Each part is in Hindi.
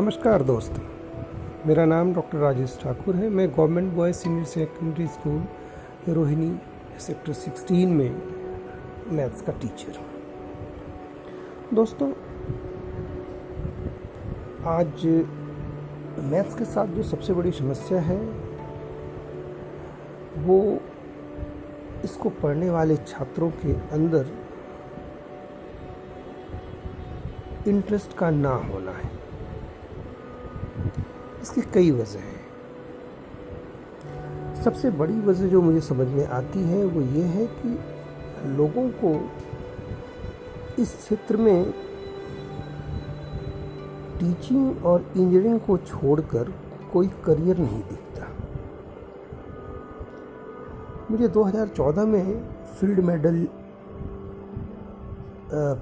नमस्कार दोस्तों। मेरा नाम डॉक्टर राजेश ठाकुर है। मैं government boys senior secondary school, Rohini, sector 16 में मैथ्स का टीचर हूँ। दोस्तों, आज मैथ्स के साथ जो सबसे बड़ी समस्या है, वो इसको पढ़ने वाले छात्रों के अंदर इंटरेस्ट का ना होना है। इसकी कई वजह हैं। सबसे बड़ी वजह जो मुझे समझ में आती है, वो ये है कि लोगों को इस क्षेत्र में टीचिंग और इंजीनियरिंग को छोड़कर कोई करियर नहीं दिखता। मुझे 2014 में फ़ील्ड मेडल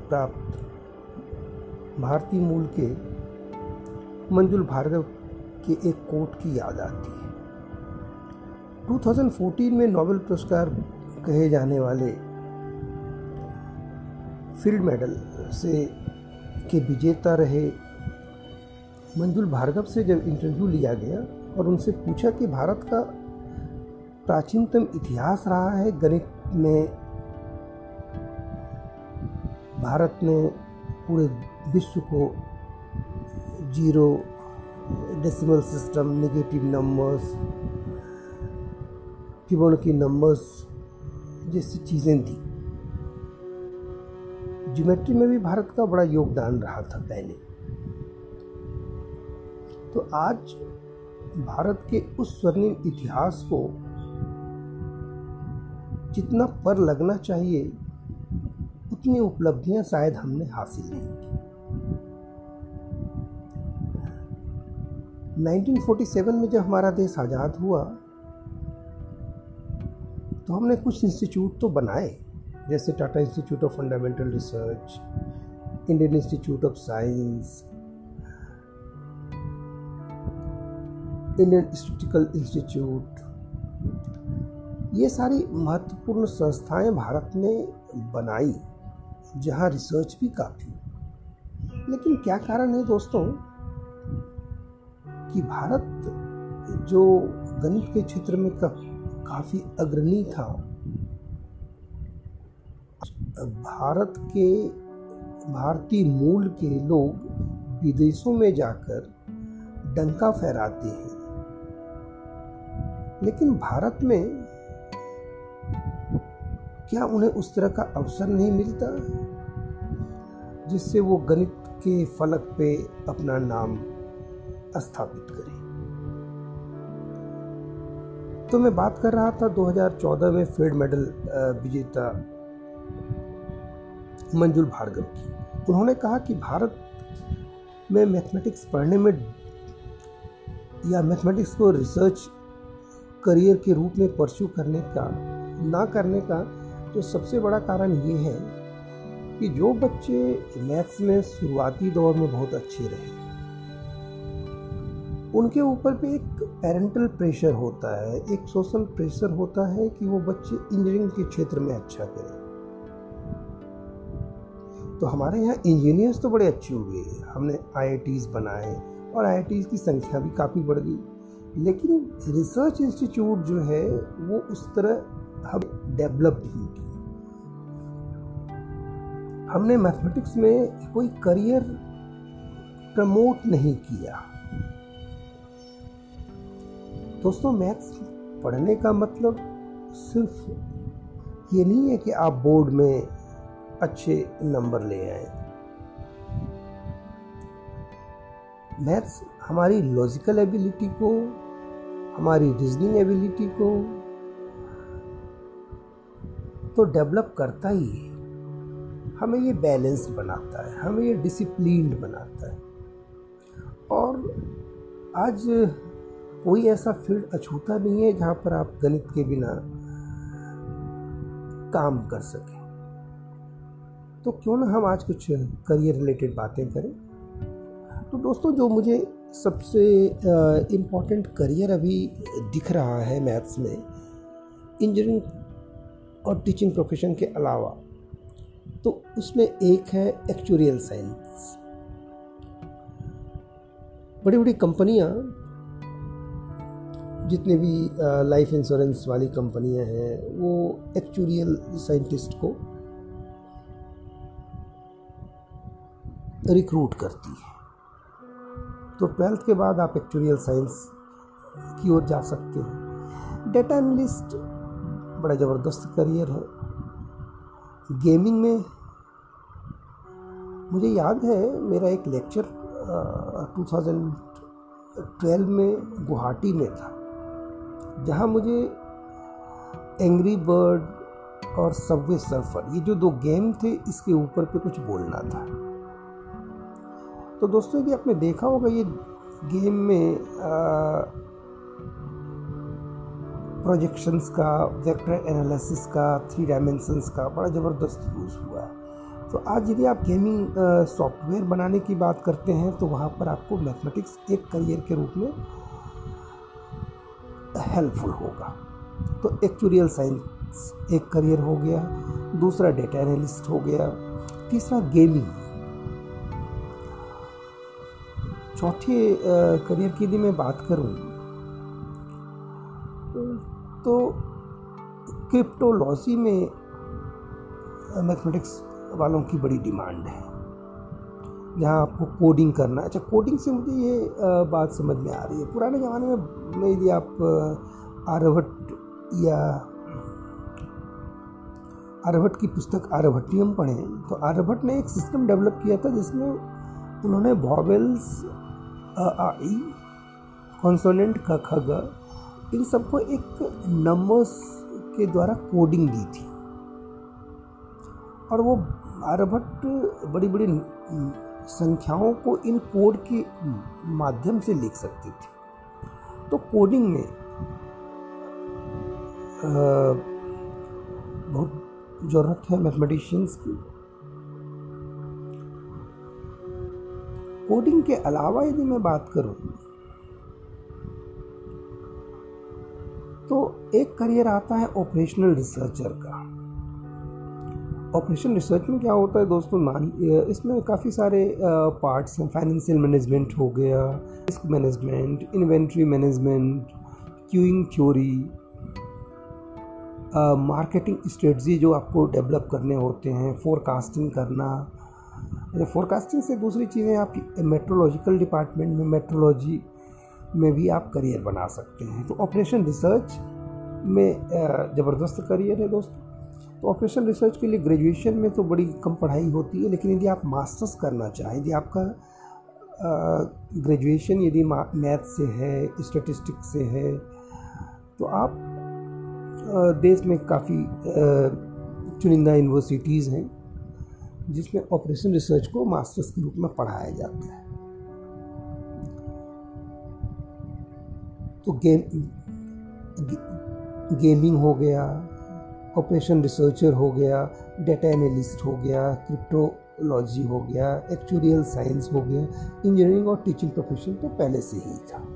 प्राप्त भारतीय मूल के मंजुल भार्गव के एक कोट की याद आती है। 2014 में नोबेल पुरस्कार कहे जाने वाले फ़ील्ड मेडल से के विजेता रहे मंजुल भार्गव से जब इंटरव्यू लिया गया और उनसे पूछा कि भारत का प्राचीनतम इतिहास रहा है, गणित में भारत ने पूरे विश्व को zero decimal system negative numbers की नंबर्स जैसी चीज़ें थी। ज्योमेट्री में भी भारत का बड़ा योगदान रहा था पहले। तो आज भारत के उस स्वर्णिम इतिहास को जितना पर लगना चाहिए, उतनी उपलब्धियाँ शायद हमने हासिल नहीं की। 1947 में जब हमारा देश आज़ाद हुआ तो हमने कुछ इंस्टीट्यूट तो बनाए, जैसे Tata institute of fundamental research, Indian institute of science, Indian statistical institute. ये सारी महत्वपूर्ण संस्थाएँ भारत ने बनाई, जहाँ रिसर्च भी काफ़ी। लेकिन क्या कारण है दोस्तों? कि भारत जो गणित के क्षेत्र में काफ़ी अग्रणी था, भारत के, भारतीय मूल के लोग विदेशों में जाकर डंका फहराते हैं। लेकिन भारत में क्या उन्हें उस तरह का अवसर नहीं मिलता, जिससे वो गणित के फलक पे अपना नाम स्थापित करें। तो मैं बात कर रहा था 2014 में फ़ील्ड मेडल विजेता मंजुल भार्गव की। उन्होंने कहा कि भारत में मैथमेटिक्स पढ़ने में या मैथमेटिक्स को रिसर्च करियर के रूप में परस्यू करने का, ना करने का तो सबसे बड़ा कारण ये है कि जो बच्चे मैथ्स में शुरुआती दौर में बहुत अच्छे रहे उनके ऊपर पे एक पेरेंटल प्रेशर होता है, एक सोशल प्रेशर होता है कि वो बच्चे इंजीनियरिंग के क्षेत्र में अच्छा करें। तो हमारे यहाँ इंजीनियर्स तो बड़े अच्छे हुए हमने आई बनाए और आई की संख्या भी काफ़ी बढ़ गई। लेकिन रिसर्च इंस्टीट्यूट जो है, वो उस तरह हम डेवलप नहीं की। हमने मैथमेटिक्स में कोई करियर प्रमोट नहीं किया। दोस्तों, मैथ्स पढ़ने का मतलब सिर्फ़ ये नहीं है कि आप बोर्ड में अच्छे नंबर ले आए। मैथ्स हमारी लॉजिकल एबिलिटी को, हमारी रीजनिंग एबिलिटी को तो डेवलप करता ही है। हमें ये बैलेंस बनाता है, हमें ये डिसिप्लिन बनाता है। और आज कोई ऐसा फ़ील्ड अछूता नहीं है जहाँ पर आप गणित के बिना काम कर सकें। तो क्यों ना हम आज कुछ करियर रिलेटेड बातें करें। तो दोस्तों, जो मुझे सबसे इम्पोर्टेंट करियर अभी दिख रहा है मैथ्स में इंजीनियरिंग और टीचिंग प्रोफेशन के अलावा तो उसमें एक है एक्चुरियल साइंस बड़ी बड़ी कंपनियाँ जितने भी लाइफ इंश्योरेंस वाली कंपनियाँ हैं, वो एक्चुरियल साइंटिस्ट को रिक्रूट करती है। तो ट्वेल्थ के बाद आप एक्चुरियल साइंस की ओर जा सकते हैं। डेटा एनालिस्ट बड़ा ज़बरदस्त करियर है। गेमिंग में मुझे याद है, मेरा एक लेक्चर टू थाउज़ेंड ट्वेल्व में गुवाहाटी में था। जहाँ मुझे एंग्री बर्ड और सबवे सर्फर ये जो दो गेम थे, इसके ऊपर पे कुछ बोलना था। तो दोस्तों यदि आपने देखा होगा, ये गेम में प्रोजेक्शंस का वेक्टर एनालिसिस का थ्री डायमेंशंस का बड़ा ज़बरदस्त यूज़ हुआ है। तो आज यदि आप गेमिंग सॉफ्टवेयर बनाने की बात करते हैं तो वहाँ पर आपको मैथमेटिक्स एक करियर के रूप में हेल्पफुल होगा। तो एक्चुरियल साइंस एक करियर हो गया, दूसरा डेटा एनालिस्ट हो गया, तीसरा गेमिंग चौथे करियर की यदि मैं बात करूँ तो क्रिप्टोलॉजी में मैथमेटिक्स वालों की बड़ी डिमांड है। जहाँ आपको कोडिंग करना है। अच्छा कोडिंग से मुझे ये बात समझ में आ रही है। पुराने ज़माने में यदि आप आर्यभट्ट या आर्यभट्ट की पुस्तक आर्यभट्टियम पढ़ें तो आर्यभट्ट ने एक सिस्टम डेवलप किया था जिसमें उन्होंने वॉवेल्स आई कॉन्सोनेंट का ख ग, इन सबको एक नंबर्स के द्वारा कोडिंग दी थी। और वो आर्यभट्ट बड़ी बड़ी संख्याओं को इन कोड के माध्यम से लिख सकती थी। तो कोडिंग में बहुत ज़रूरत है मैथमेटिशियंस की। कोडिंग के अलावा यदि मैं बात करूँ तो एक करियर आता है ऑपरेशनल रिसर्चर का। ऑपरेशन रिसर्च में क्या होता है दोस्तों? मान इसमें काफ़ी सारे पार्ट्स हैं। फाइनेंशियल मैनेजमेंट हो गया risk management inventory management queuing theory marketing strategy जो आपको डेवलप करने होते हैं फोरकास्टिंग करना। फोरकास्टिंग से दूसरी चीज़ें आप मेट्रोलॉजिकल डिपार्टमेंट में मेट्रोलॉजी में भी आप करियर बना सकते हैं। तो ऑपरेशन रिसर्च में ज़बरदस्त करियर है दोस्तों। ऑपरेशन रिसर्च के लिए ग्रेजुएशन में तो बड़ी कम पढ़ाई होती है लेकिन यदि आप मास्टर्स करना चाहें यदि आपका ग्रेजुएशन यदि मैथ से है स्टेटिस्टिक्स से है तो आप देश में काफ़ी चुनिंदा यूनिवर्सिटीज़ हैं जिसमें ऑपरेशन रिसर्च को मास्टर्स के रूप में पढ़ाया जाता है। तो गेम गे, गेमिंग हो गया ऑपरेशन रिसर्चर हो गया डेटा एनालिस्ट हो गया क्रिप्टोलॉजी हो गया एक्चुरियल साइंस हो गया इंजीनियरिंग और टीचिंग प्रोफेशन तो पहले से ही था।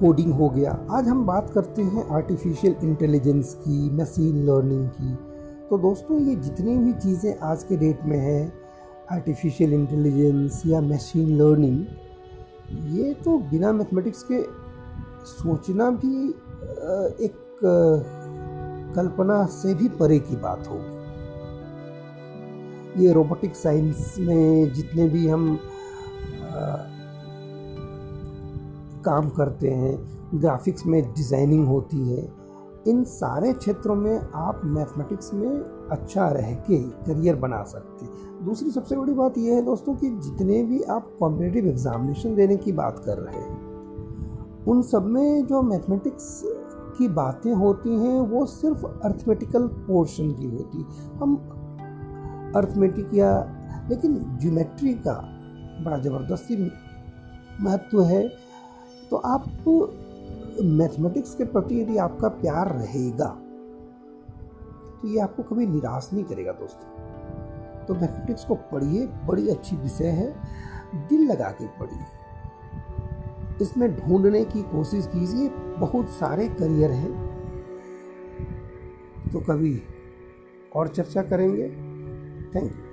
कोडिंग हो गया। आज हम बात करते हैं आर्टिफिशियल इंटेलिजेंस की मशीन लर्निंग की। तो दोस्तों, ये जितनी भी चीज़ें आज के डेट में हैं आर्टिफिशियल इंटेलिजेंस या मशीन लर्निंग ये तो बिना मैथमेटिक्स के सोचना भी एक कल्पना से भी परे की बात होगी। ये रोबोटिक साइंस में जितने भी हम आ, काम करते हैं ग्राफिक्स में डिज़ाइनिंग होती है इन सारे क्षेत्रों में आप मैथमेटिक्स में अच्छा रह के करियर बना सकते हैं। दूसरी सबसे बड़ी बात यह है दोस्तों कि जितने भी आप कॉम्पिटेटिव एग्जामिनेशन देने की बात कर रहे हैं उन सब में जो मैथमेटिक्स की बातें होती हैं, वो सिर्फ़ अर्थमेटिकल पोर्शन की होती हम अर्थमेटिक या, लेकिन ज्योमेट्री का बड़ा ज़बरदस्ती महत्व है। तो आप मैथमेटिक्स के प्रति यदि आपका प्यार रहेगा तो ये आपको कभी निराश नहीं करेगा दोस्तों। तो मैथमेटिक्स को पढ़िए, बड़ी अच्छी विषय है। दिल लगा के पढ़िए। इसमें ढूँढने की कोशिश कीजिए, बहुत सारे करियर हैं। तो कभी और चर्चा करेंगे। Thank you.